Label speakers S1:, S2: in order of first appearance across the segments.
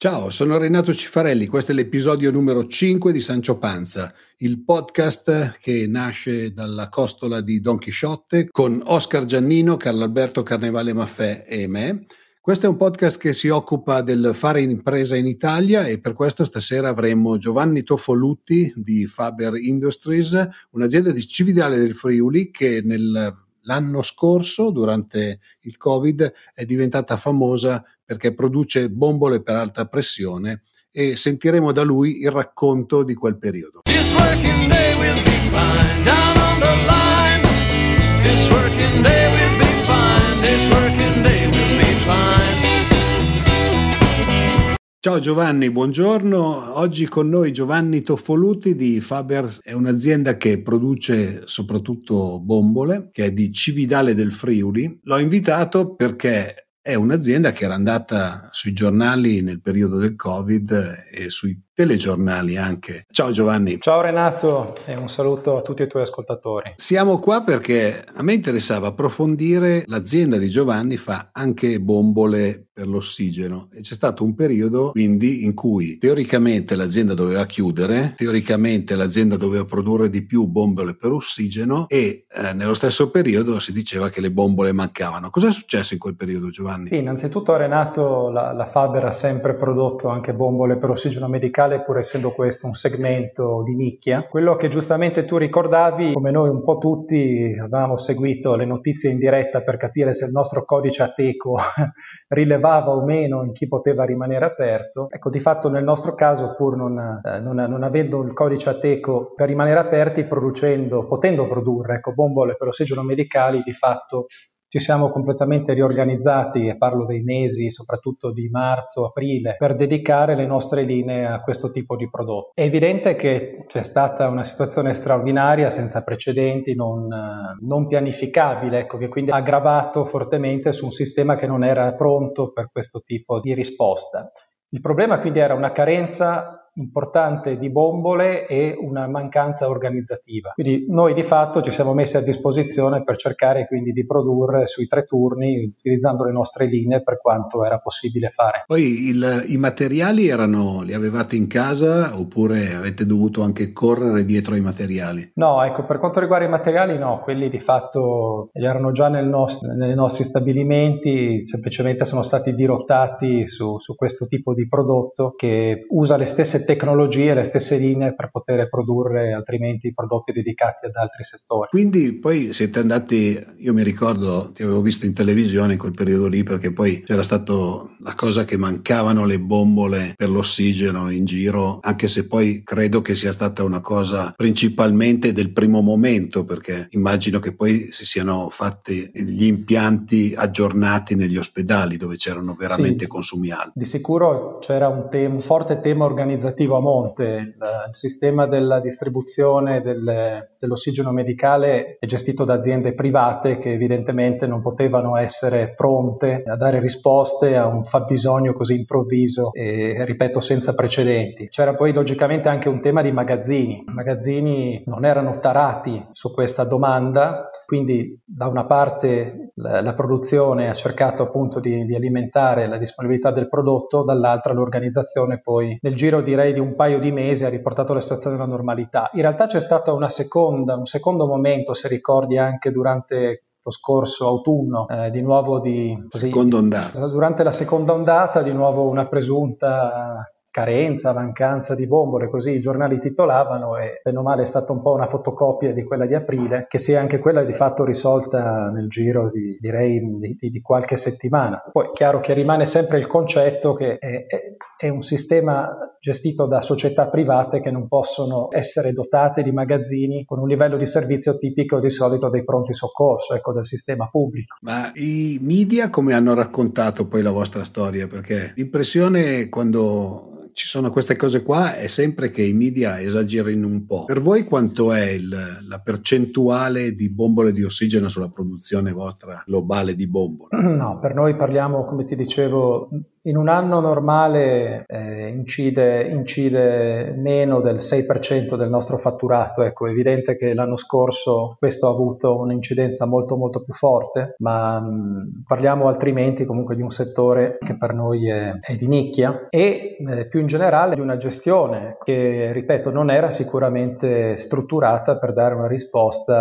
S1: Ciao, sono Renato Cifarelli, questo è l'episodio numero 5 di Sancio Panza, il podcast che nasce dalla costola di Don Chisciotte con Oscar Giannino, Carlo Alberto Carnevale Maffè e me. Questo è un podcast che si occupa del fare impresa in Italia e per questo stasera avremo Giovanni Toffolutti di Faber Industries, un'azienda di Cividale del Friuli che nel l'anno scorso, durante il Covid, è diventata famosa perché produce bombole per alta pressione e sentiremo da lui il racconto di quel periodo. This working day will be fine down on the line. This working day Ciao Giovanni, buongiorno. Oggi con noi Giovanni Toffoluti di Faber, è un'azienda che produce soprattutto bombole, che è di Cividale del Friuli. L'ho invitato perché è un'azienda che era andata sui giornali nel periodo del Covid e sui telegiornali anche. Ciao Giovanni.
S2: Ciao Renato e un saluto a tutti i tuoi ascoltatori.
S1: Siamo qua perché a me interessava approfondire l'azienda di Giovanni fa anche bombole per l'ossigeno e c'è stato un periodo quindi in cui teoricamente l'azienda doveva chiudere, teoricamente l'azienda doveva produrre di più bombole per ossigeno e eh, nello stesso periodo si diceva che le bombole mancavano. Cosa è successo in quel periodo Giovanni?
S2: Sì, innanzitutto Renato la, la Faber ha sempre prodotto anche bombole per ossigeno medicale mondiale, pur essendo questo un segmento di nicchia. Quello che giustamente tu ricordavi, come noi un po' tutti avevamo seguito le notizie in diretta per capire se il nostro codice ateco rilevava o meno in chi poteva rimanere aperto, ecco, di fatto nel nostro caso, pur non, eh, non, non avendo il codice ateco per rimanere aperti, producendo, potendo produrre ecco, bombole per ossigeno medicali, di fatto ci siamo completamente riorganizzati, e parlo dei mesi soprattutto di marzo, aprile, per dedicare le nostre linee a questo tipo di prodotto. È evidente che c'è stata una situazione straordinaria, senza precedenti, non, non pianificabile, ecco, che quindi ha aggravato fortemente su un sistema che non era pronto per questo tipo di risposta. Il problema quindi era una carenza importante di bombole e una mancanza organizzativa. Quindi noi di fatto ci siamo messi a disposizione per cercare quindi di produrre sui tre turni utilizzando le nostre linee per quanto era possibile fare.
S1: Poi il, i materiali erano, li avevate in casa oppure avete dovuto anche correre dietro ai materiali?
S2: No, ecco, per quanto riguarda i materiali no, quelli di fatto erano già nel nostro, nei nostri stabilimenti, semplicemente sono stati dirottati su, su questo tipo di prodotto che usa le stesse tecnologie, le stesse linee per poter produrre altrimenti prodotti dedicati ad altri settori.
S1: Quindi poi siete andati, io mi ricordo, ti avevo visto in televisione in quel periodo lì perché poi c'era stato la cosa che mancavano le bombole per l'ossigeno in giro, anche se poi credo che sia stata una cosa principalmente del primo momento perché immagino che poi si siano fatti gli impianti aggiornati negli ospedali dove c'erano veramente
S2: sì,
S1: consumi alti.
S2: Di sicuro c'era un, tema, un forte tema organizzativo operativo a monte, il, il sistema della distribuzione del, dell'ossigeno medicale è gestito da aziende private che evidentemente non potevano essere pronte a dare risposte a un fabbisogno così improvviso e, ripeto, senza precedenti. C'era poi logicamente anche un tema di magazzini. I magazzini non erano tarati su questa domanda quindi da una parte la, la produzione ha cercato appunto di, di, alimentare la disponibilità del prodotto, dall'altra l'organizzazione poi nel giro direi di un paio di mesi ha riportato la situazione alla normalità. In realtà c'è stato una seconda, un secondo momento, se ricordi anche durante lo scorso autunno, eh, di nuovo di...
S1: Così, seconda ondata.
S2: Durante la seconda ondata, di nuovo una presunta carenza, mancanza di bombole, così i giornali titolavano e bene o male è stata un po' una fotocopia di quella di aprile, che si è anche quella di fatto risolta nel giro di, direi, di, di qualche settimana. Poi è chiaro che rimane sempre il concetto che è, è, è un sistema gestito da società private che non possono essere dotate di magazzini con un livello di servizio tipico di solito dei pronti soccorso, ecco, del sistema pubblico.
S1: Ma i media come hanno raccontato poi la vostra storia? Perché l'impressione quando ci sono queste cose qua è sempre che i media esagerino un po'. Per voi quanto è il, la percentuale di bombole di ossigeno sulla produzione vostra globale di bombole?
S2: No, per noi parliamo, come ti dicevo, in un anno normale eh, incide, incide, meno del 6% del nostro fatturato. Ecco, è evidente che l'anno scorso questo ha avuto un'incidenza molto molto più forte, ma mh, parliamo altrimenti comunque di un settore che per noi è, è di nicchia e eh, più in generale di una gestione che, ripeto, non era sicuramente strutturata per dare una risposta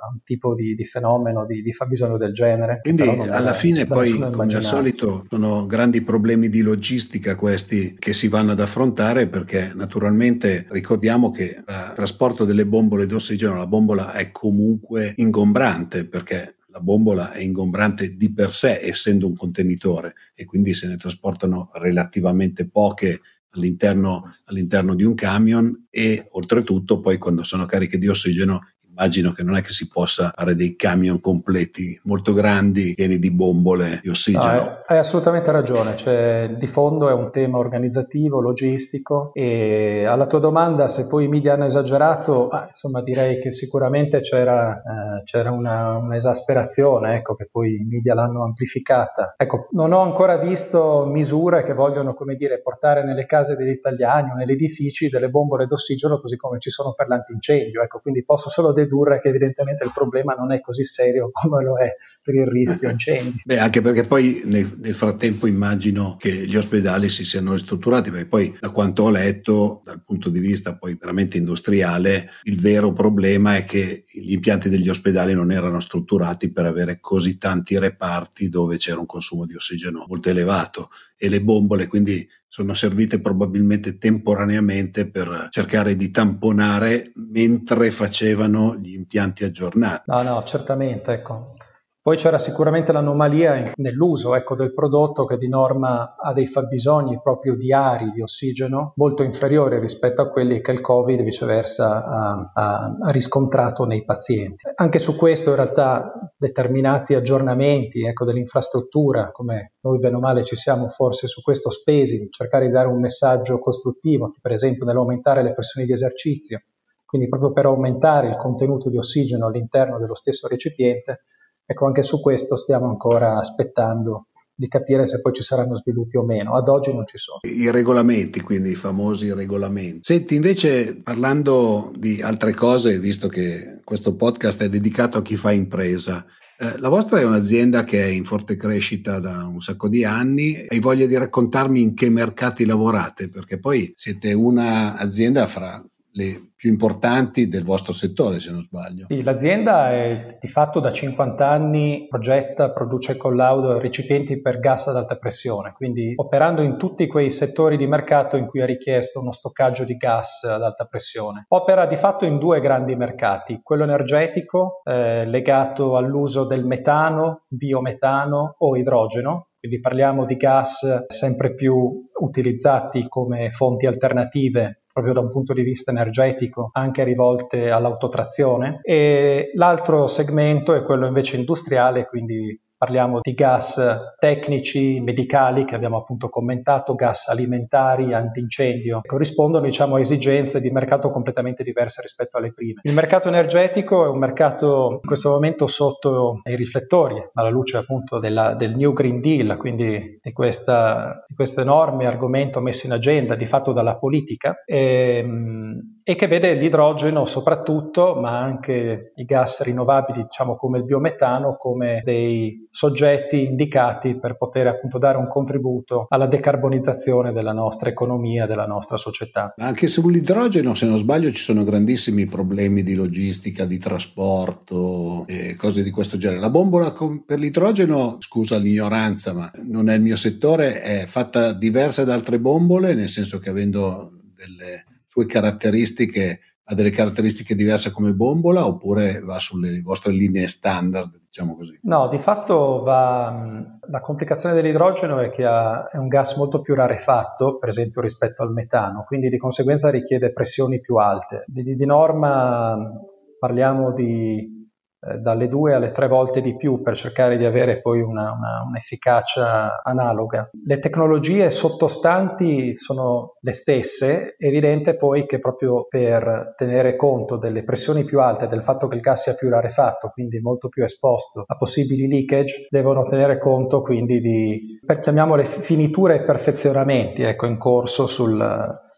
S2: a un tipo di, di fenomeno, di, di fabbisogno del genere.
S1: Quindi alla fine poi, come al solito, sono grandi problemi di logistica questi che si vanno ad affrontare perché naturalmente ricordiamo che il trasporto delle bombole d'ossigeno, la bombola è comunque ingombrante perché la bombola è ingombrante di per sé essendo un contenitore e quindi se ne trasportano relativamente poche all'interno, all'interno di un camion e oltretutto poi quando sono cariche di ossigeno immagino che non è che si possa fare dei camion completi molto grandi pieni di bombole di ossigeno. No,
S2: hai, hai, assolutamente ragione, cioè, di fondo è un tema organizzativo, logistico e alla tua domanda se poi i media hanno esagerato, ah, insomma direi che sicuramente c'era, eh, c'era una, un'esasperazione, ecco, che poi i media l'hanno amplificata. Ecco, non ho ancora visto misure che vogliono, come dire, portare nelle case degli italiani o negli edifici delle bombole d'ossigeno così come ci sono per l'antincendio, ecco, quindi posso solo dedurre che evidentemente il problema non è così serio come lo è per il rischio incendi.
S1: Beh, anche perché poi nel, nel, frattempo immagino che gli ospedali si siano ristrutturati, perché poi da quanto ho letto, dal punto di vista poi veramente industriale, il vero problema è che gli impianti degli ospedali non erano strutturati per avere così tanti reparti dove c'era un consumo di ossigeno molto elevato e le bombole quindi sono servite probabilmente temporaneamente per cercare di tamponare mentre facevano gli impianti aggiornati.
S2: No, no, certamente, ecco. Poi c'era sicuramente l'anomalia nell'uso ecco, del prodotto che di norma ha dei fabbisogni proprio diari di ossigeno molto inferiori rispetto a quelli che il Covid viceversa ha, ha, ha riscontrato nei pazienti. Anche su questo in realtà determinati aggiornamenti ecco, dell'infrastruttura, come noi bene o male ci siamo forse su questo spesi, cercare di dare un messaggio costruttivo, per esempio nell'aumentare le pressioni di esercizio, quindi proprio per aumentare il contenuto di ossigeno all'interno dello stesso recipiente, Ecco, anche su questo stiamo ancora aspettando di capire se poi ci saranno sviluppi o meno. Ad oggi non ci sono.
S1: I regolamenti, quindi i famosi regolamenti. Senti, invece parlando di altre cose, visto che questo podcast è dedicato a chi fa impresa, eh, la vostra è un'azienda che è in forte crescita da un sacco di anni. Hai voglia di raccontarmi in che mercati lavorate? Perché poi siete un'azienda fra le più importanti del vostro settore, se non sbaglio.
S2: Sì, l'azienda è di fatto da 50 anni progetta, produce e collaudo recipienti per gas ad alta pressione, quindi operando in tutti quei settori di mercato in cui è richiesto uno stoccaggio di gas ad alta pressione. Opera di fatto in due grandi mercati, quello energetico eh, legato all'uso del metano, biometano o idrogeno, quindi parliamo di gas sempre più utilizzati come fonti alternative proprio da un punto di vista energetico, anche rivolte all'autotrazione. E l'altro segmento è quello invece industriale, quindi Parliamo di gas tecnici, medicali che abbiamo appunto commentato, gas alimentari, antincendio. Corrispondono diciamo, a esigenze di mercato completamente diverse rispetto alle prime. Il mercato energetico è un mercato in questo momento sotto i riflettori, alla luce appunto della, del New Green Deal, quindi di, questa, di questo enorme argomento messo in agenda di fatto dalla politica. E, ehm, e che vede l'idrogeno soprattutto, ma anche i gas rinnovabili, diciamo come il biometano, come dei soggetti indicati per poter appunto dare un contributo alla decarbonizzazione della nostra economia, della nostra società.
S1: Anche sull'idrogeno, se non sbaglio, ci sono grandissimi problemi di logistica, di trasporto e cose di questo genere. La bombola per l'idrogeno, scusa l'ignoranza, ma non è il mio settore, è fatta diversa da altre bombole, nel senso che avendo delle sue caratteristiche ha delle caratteristiche diverse come bombola oppure va sulle vostre linee standard, diciamo così?
S2: No, di fatto va, la complicazione dell'idrogeno è che ha, è un gas molto più rarefatto, per esempio rispetto al metano, quindi di conseguenza richiede pressioni più alte. Di, di norma parliamo di dalle due alle tre volte di più per cercare di avere poi una, una, un'efficacia analoga. Le tecnologie sottostanti sono le stesse, è evidente poi che proprio per tenere conto delle pressioni più alte, del fatto che il gas sia più rarefatto, quindi molto più esposto a possibili leakage, devono tenere conto quindi di, chiamiamole finiture e perfezionamenti ecco, in corso sul,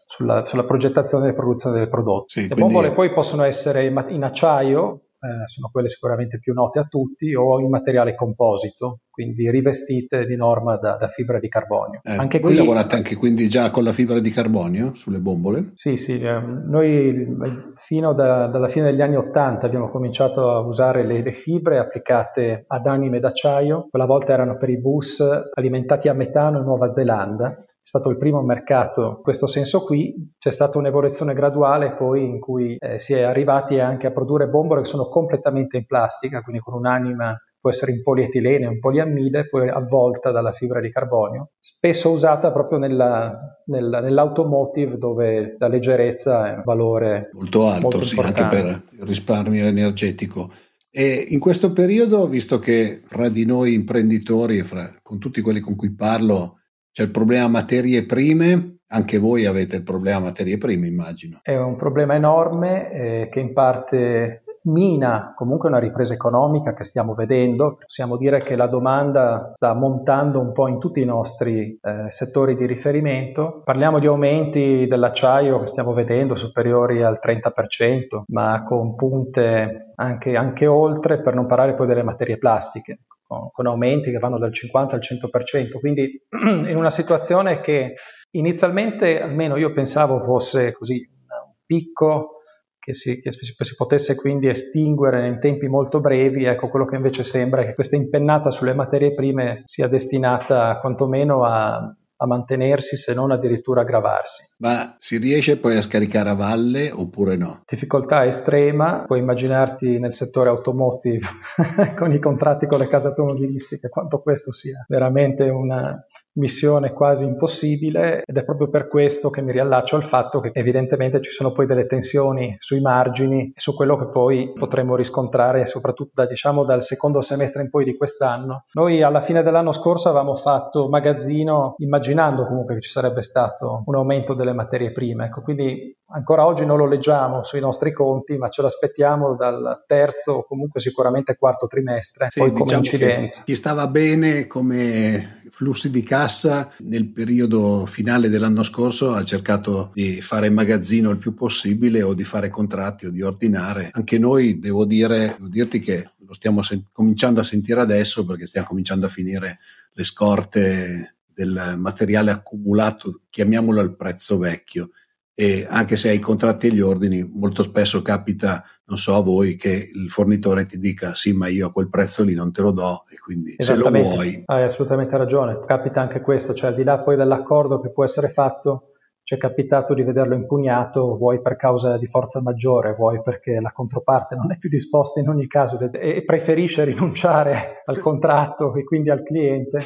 S2: sulla, sulla, progettazione e produzione del prodotto. Sì, Le bombole poi possono essere in acciaio, eh, sono quelle sicuramente più note a tutti, o in materiale composito, quindi rivestite di norma da, da fibra di carbonio.
S1: Eh, anche voi qui, lavorate anche quindi già con la fibra di carbonio sulle bombole?
S2: Sì, sì, eh, noi fino da, dalla fine degli anni Ottanta abbiamo cominciato a usare le, le, fibre applicate ad anime d'acciaio, quella volta erano per i bus alimentati a metano in Nuova Zelanda stato il primo mercato in questo senso qui, c'è stata un'evoluzione graduale poi in cui eh, si è arrivati anche a produrre bombole che sono completamente in plastica, quindi con un'anima può essere in polietilene in poliammide, poi avvolta dalla fibra di carbonio, spesso usata proprio nella, nella, nell'automotive dove la leggerezza è un valore molto alto, molto sì,
S1: anche per il risparmio energetico. E in questo periodo, visto che fra di noi imprenditori e fra, con tutti quelli con cui parlo c'è il problema materie prime, anche voi avete il problema materie prime, immagino.
S2: È un problema enorme eh, che in parte mina comunque una ripresa economica che stiamo vedendo. Possiamo dire che la domanda sta montando un po' in tutti i nostri eh, settori di riferimento. Parliamo di aumenti dell'acciaio che stiamo vedendo superiori al 30%, ma con punte anche, anche oltre, per non parlare poi delle materie plastiche con, aumenti che vanno dal 50 al 100%, quindi in una situazione che inizialmente almeno io pensavo fosse così un picco che si, che si, potesse quindi estinguere in tempi molto brevi, ecco quello che invece sembra è che questa impennata sulle materie prime sia destinata quantomeno a, a mantenersi se non addirittura aggravarsi.
S1: Ma si riesce poi a scaricare a valle oppure no?
S2: Difficoltà estrema, puoi immaginarti nel settore automotive con i contratti con le case automobilistiche quanto questo sia veramente una, missione quasi impossibile ed è proprio per questo che mi riallaccio al fatto che evidentemente ci sono poi delle tensioni sui margini e su quello che poi potremo riscontrare soprattutto da, diciamo, dal secondo semestre in poi di quest'anno. Noi alla fine dell'anno scorso avevamo fatto magazzino immaginando comunque che ci sarebbe stato un aumento delle materie prime, ecco, quindi ancora oggi non lo leggiamo sui nostri conti, ma ce l'aspettiamo dal terzo o comunque sicuramente quarto trimestre, sì, poi come diciamo incidenza.
S1: Chi stava bene come flussi di cassa nel periodo finale dell'anno scorso ha cercato di fare magazzino il più possibile o di fare contratti o di ordinare. Anche noi devo dire, devo dirti che lo stiamo sen- cominciando a sentire adesso perché stiamo cominciando a finire le scorte del materiale accumulato, chiamiamolo al prezzo vecchio. E anche se hai i contratti e gli ordini, molto spesso capita, non so a voi, che il fornitore ti dica sì, ma io a quel prezzo lì non te lo do e quindi se lo vuoi.
S2: Hai assolutamente ragione, capita anche questo, cioè al di là poi dell'accordo che può essere fatto, ci è capitato di vederlo impugnato, vuoi per causa di forza maggiore, vuoi perché la controparte non è più disposta in ogni caso e preferisce rinunciare al contratto e quindi al cliente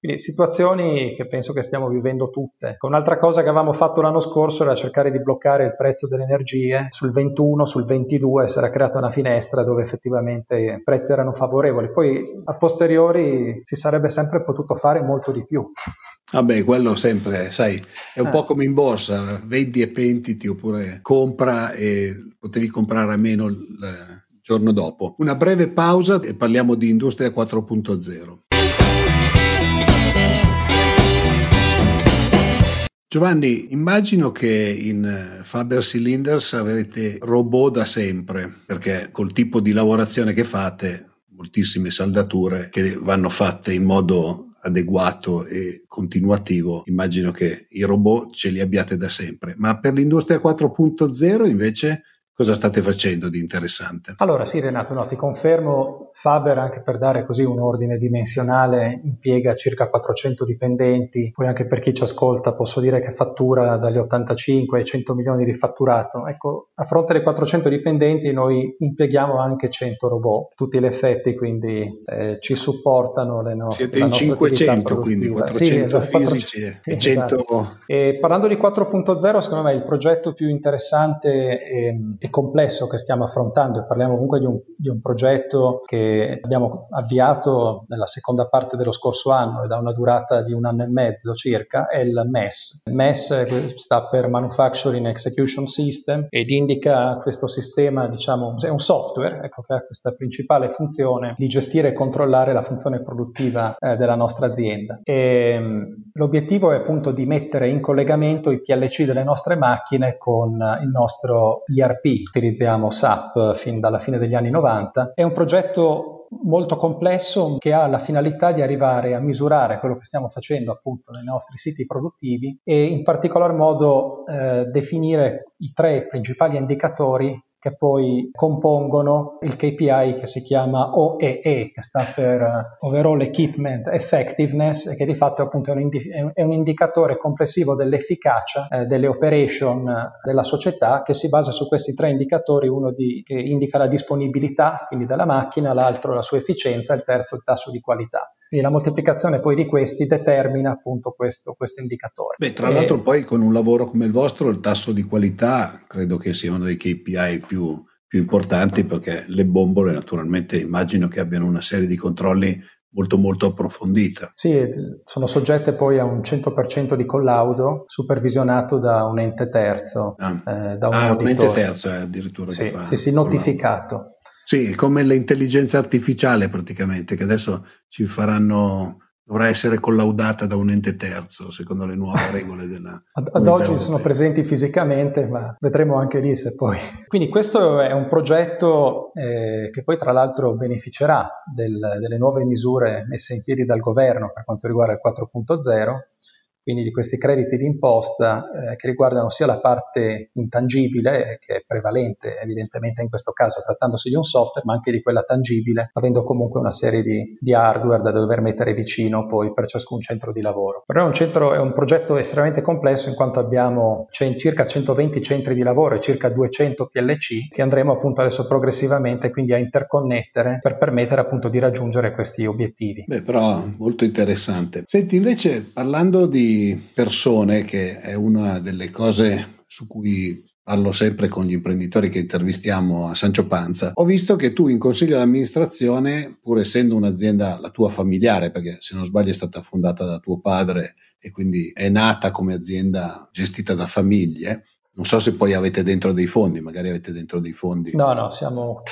S2: quindi situazioni che penso che stiamo vivendo tutte. Un'altra cosa che avevamo fatto l'anno scorso era cercare di bloccare il prezzo delle energie. Sul 21, sul 22 si era creata una finestra dove effettivamente i prezzi erano favorevoli. Poi a posteriori si sarebbe sempre potuto fare molto di più.
S1: Vabbè, quello sempre, sai, è un eh. po' come in borsa, vendi e pentiti oppure compra e potevi comprare a meno il giorno dopo. Una breve pausa e parliamo di Industria 4.0. Giovanni, immagino che in eh, Faber Cylinders avrete robot da sempre, perché col tipo di lavorazione che fate, moltissime saldature che vanno fatte in modo adeguato e continuativo, immagino che i robot ce li abbiate da sempre. Ma per l'industria 4.0 invece cosa state facendo di interessante?
S2: Allora sì Renato, no, ti confermo, Faber anche per dare così un ordine dimensionale impiega circa 400 dipendenti, poi anche per chi ci ascolta posso dire che fattura dagli 85 ai 100 milioni di fatturato. Ecco, a fronte dei 400 dipendenti noi impieghiamo anche 100 robot, tutti gli effetti quindi eh, ci supportano le nostre
S1: Siete in 500 quindi 400 sì, esatto, fisici 400, e 100... Esatto.
S2: E parlando di 4.0 secondo me il progetto più interessante e, e complesso che stiamo affrontando e parliamo comunque di un, di un progetto che abbiamo avviato nella seconda parte dello scorso anno ed ha una durata di un anno e mezzo circa, è il MES. MES sta per Manufacturing Execution System ed indica questo sistema, diciamo, è un software ecco, che ha questa principale funzione di gestire e controllare la funzione produttiva eh, della nostra azienda. E, mm, l'obiettivo è appunto di mettere in collegamento i PLC delle nostre macchine con il nostro ERP. Utilizziamo SAP fin dalla fine degli anni 90. È un progetto molto complesso che ha la finalità di arrivare a misurare quello che stiamo facendo appunto nei nostri siti produttivi e in particolar modo eh, definire i tre principali indicatori che poi compongono il KPI che si chiama OEE, che sta per eh, Overall Equipment Effectiveness, e che di fatto appunto è un, indi- è un indicatore complessivo dell'efficacia eh, delle operation della società che si basa su questi tre indicatori, uno di, che indica la disponibilità, quindi della macchina, l'altro la sua efficienza, il terzo il tasso di qualità. E la moltiplicazione poi di questi determina appunto questo, questo indicatore.
S1: Beh, tra e... l'altro poi con un lavoro come il vostro il tasso di qualità credo che sia uno dei KPI più, più importanti perché le bombole naturalmente immagino che abbiano una serie di controlli molto molto approfondita.
S2: Sì, sono soggette poi a un 100% di collaudo supervisionato da un ente terzo.
S1: Ah, eh, da un, ah, un ente terzo è addirittura.
S2: Sì, sì, sì, notificato.
S1: Sì, come l'intelligenza artificiale praticamente, che adesso ci faranno, dovrà essere collaudata da un ente terzo, secondo le nuove regole della...
S2: ad, ad oggi sono presenti fisicamente, ma vedremo anche lì se poi... Quindi questo è un progetto eh, che poi tra l'altro beneficerà del, delle nuove misure messe in piedi dal governo per quanto riguarda il 4.0 quindi di questi crediti d'imposta eh, che riguardano sia la parte intangibile, che è prevalente evidentemente in questo caso trattandosi di un software, ma anche di quella tangibile, avendo comunque una serie di, di hardware da dover mettere vicino poi per ciascun centro di lavoro. Per noi un, centro, è un progetto estremamente complesso in quanto abbiamo circa 120 centri di lavoro e circa 200 PLC che andremo appunto adesso progressivamente quindi a interconnettere per permettere appunto di raggiungere questi obiettivi.
S1: Beh, però molto interessante. Senti, invece parlando di persone, che è una delle cose su cui parlo sempre con gli imprenditori che intervistiamo a Sancio Panza, ho visto che tu in consiglio di amministrazione, pur essendo un'azienda la tua familiare, perché se non sbaglio è stata fondata da tuo padre e quindi è nata come azienda gestita da famiglie, non so se poi avete dentro dei fondi, magari avete dentro dei fondi.
S2: No, no, siamo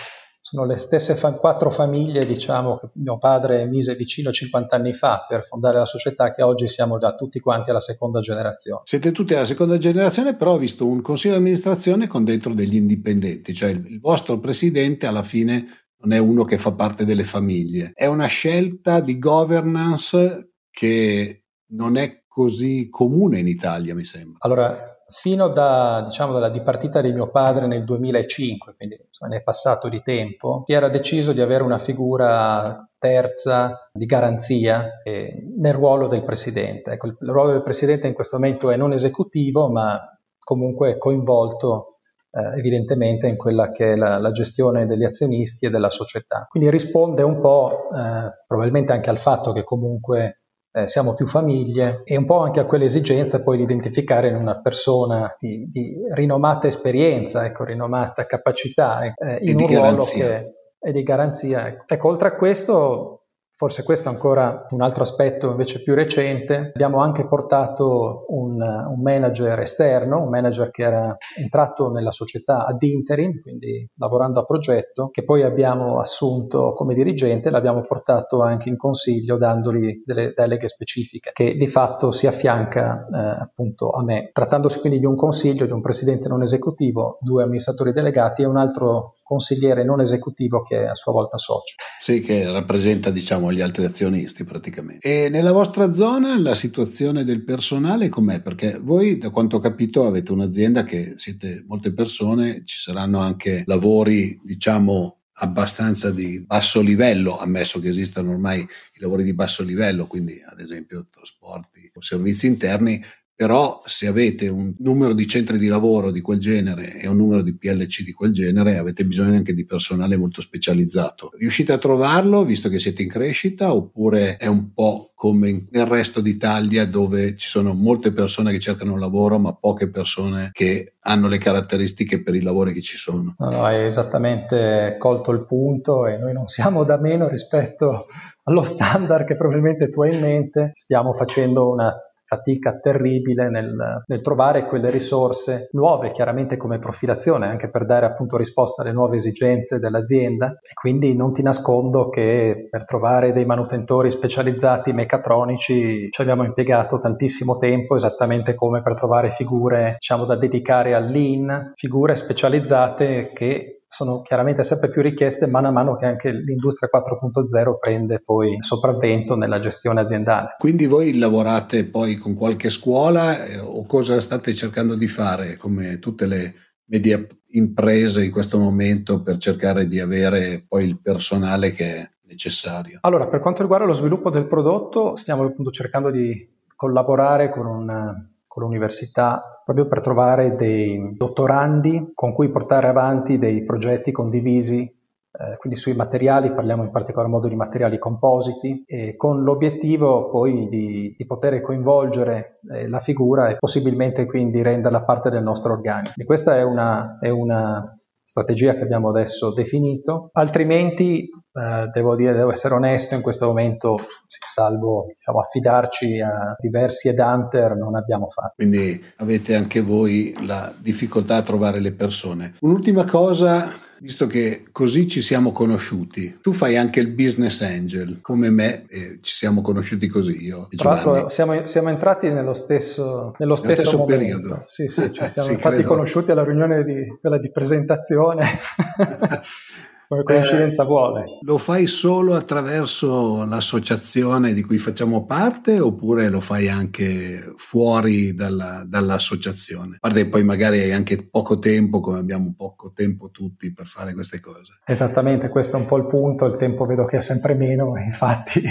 S2: sono le stesse fa- quattro famiglie diciamo, che mio padre mise vicino 50 anni fa per fondare la società che oggi siamo già tutti quanti alla seconda generazione.
S1: Siete tutti alla seconda generazione, però ho visto un consiglio di amministrazione con dentro degli indipendenti, cioè il, il vostro presidente alla fine non è uno che fa parte delle famiglie, è una scelta di governance che non è così comune in Italia, mi sembra.
S2: Allora, fino da, diciamo, dalla dipartita di mio padre nel 2005, quindi insomma, ne è passato di tempo, si era deciso di avere una figura terza di garanzia eh, nel ruolo del presidente. Ecco, il ruolo del presidente in questo momento è non esecutivo, ma comunque coinvolto eh, evidentemente in quella che è la, la, gestione degli azionisti e della società. Quindi risponde un po' eh, probabilmente anche al fatto che comunque eh, siamo più famiglie e un po' anche a quell'esigenza poi di identificare in una persona di, di rinomata esperienza, ecco, rinomata capacità eh, in un ruolo che è di garanzia. Ecco. ecco, oltre a questo Forse questo è ancora un altro aspetto invece più recente. Abbiamo anche portato un, un, manager esterno, un manager che era entrato nella società ad interim, quindi lavorando a progetto, che poi abbiamo assunto come dirigente, l'abbiamo portato anche in consiglio dandogli delle deleghe specifiche, che di fatto si affianca eh, appunto a me. Trattandosi quindi di un consiglio, di un presidente non esecutivo, due amministratori delegati e un altro consigliere non esecutivo che è a sua volta socio.
S1: Sì, che rappresenta diciamo gli altri azionisti praticamente. E nella vostra zona la situazione del personale com'è? Perché voi da quanto ho capito avete un'azienda che siete molte persone, ci saranno anche lavori diciamo abbastanza di basso livello, ammesso che esistano ormai i lavori di basso livello, quindi ad esempio trasporti o servizi interni, però se avete un numero di centri di lavoro di quel genere e un numero di PLC di quel genere, avete bisogno anche di personale molto specializzato. Riuscite a trovarlo visto che siete in crescita oppure è un po' come nel resto d'Italia dove ci sono molte persone che cercano lavoro ma poche persone che hanno le caratteristiche per i lavori che ci sono?
S2: No, no, hai esattamente colto il punto e noi non siamo da meno rispetto allo standard che probabilmente tu hai in mente, stiamo facendo una fatica terribile nel, nel, trovare quelle risorse nuove, chiaramente come profilazione, anche per dare appunto risposta alle nuove esigenze dell'azienda. E quindi non ti nascondo che per trovare dei manutentori specializzati meccatronici ci abbiamo impiegato tantissimo tempo, esattamente come per trovare figure diciamo da dedicare al lean, figure specializzate che sono chiaramente sempre più richieste mano a mano che anche l'industria 4.0 prende poi sopravvento nella gestione aziendale.
S1: Quindi voi lavorate poi con qualche scuola eh, o cosa state cercando di fare come tutte le medie imprese in questo momento per cercare di avere poi il personale che è necessario?
S2: Allora, per quanto riguarda lo sviluppo del prodotto, stiamo appunto cercando di collaborare con un con l'università proprio per trovare dei dottorandi con cui portare avanti dei progetti condivisi eh, quindi sui materiali parliamo in particolar modo di materiali compositi con l'obiettivo poi di, di poter coinvolgere eh, la figura e possibilmente quindi renderla parte del nostro organico. E questa è una, è una strategia che abbiamo adesso definito, altrimenti eh, devo dire, devo essere onesto, in questo momento, salvo diciamo, affidarci a diversi headhunter, non abbiamo fatto.
S1: Quindi avete anche voi la difficoltà a trovare le persone. Un'ultima cosa visto che così ci siamo conosciuti. Tu fai anche il business angel, come me, e ci siamo conosciuti così io.
S2: Tra l'altro siamo, siamo, entrati nello stesso, nello stesso,
S1: stesso periodo.
S2: Sì, sì, ci siamo sì, infatti credo. conosciuti alla riunione di, quella di presentazione. come coincidenza eh, vuole.
S1: Lo fai solo attraverso l'associazione di cui facciamo parte oppure lo fai anche fuori dalla, dall'associazione? A parte che poi magari hai anche poco tempo, come abbiamo poco tempo tutti per fare queste cose.
S2: Esattamente, questo è un po' il punto, il tempo vedo che è sempre meno, infatti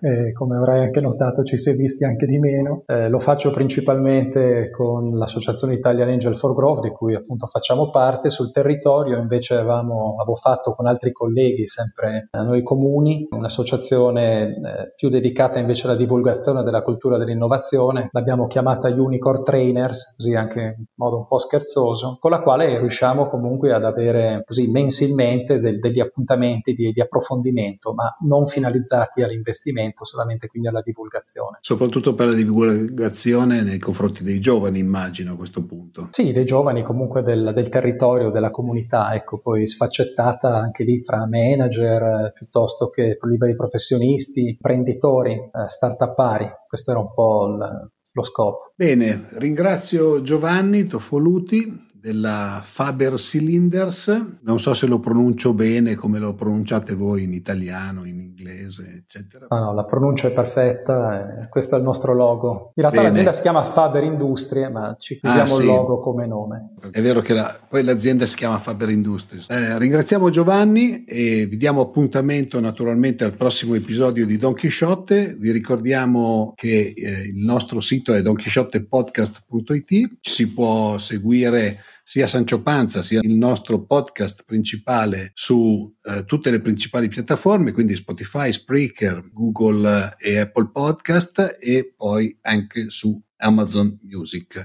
S2: eh, come avrai anche notato ci si è visti anche di meno. Eh, lo faccio principalmente con l'associazione Italian Angel for Growth di cui appunto facciamo parte. Sul territorio invece avevamo, avevo fatto con altri colleghi, sempre a noi comuni, un'associazione eh, più dedicata invece alla divulgazione della cultura dell'innovazione. L'abbiamo chiamata Unicorn Trainers, così anche in modo un po' scherzoso, con la quale riusciamo comunque ad avere così mensilmente del, degli appuntamenti di, di approfondimento, ma non finalizzati all'investimento riferimento solamente quindi alla divulgazione.
S1: Soprattutto per la divulgazione nei confronti dei giovani, immagino a questo punto.
S2: Sì, dei giovani comunque del, del territorio, della comunità, ecco, poi sfaccettata anche lì fra manager eh, piuttosto che liberi professionisti, imprenditori, eh, start-upari. Questo era un po' il, lo scopo.
S1: Bene, ringrazio Giovanni Tofoluti della Faber Cylinders, non so se lo pronuncio bene come lo pronunciate voi in italiano, in inglese, eccetera.
S2: No, no, la pronuncia è perfetta, eh, questo è il nostro logo. In realtà l'azienda si chiama Faber Industrie, ma ci chiediamo ah, sì. il logo come nome.
S1: È vero che la, poi l'azienda si chiama Faber Industries. Eh, ringraziamo Giovanni e vi diamo appuntamento naturalmente al prossimo episodio di Don Chisciotte. Vi ricordiamo che eh, il nostro sito è donchisciottepodcast.it, ci si può seguire sia Sancio Panza sia il nostro podcast principale su eh, tutte le principali piattaforme, quindi Spotify, Spreaker, Google eh, e Apple Podcast e poi anche su Amazon Music.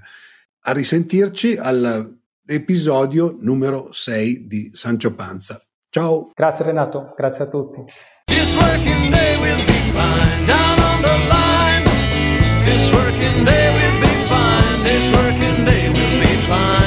S1: A risentirci all'episodio numero 6 di Sancio Panza. Ciao.
S2: Grazie Renato, grazie a tutti.
S3: This working day will be fine down on the line. This working day will be fine. This working day will be fine.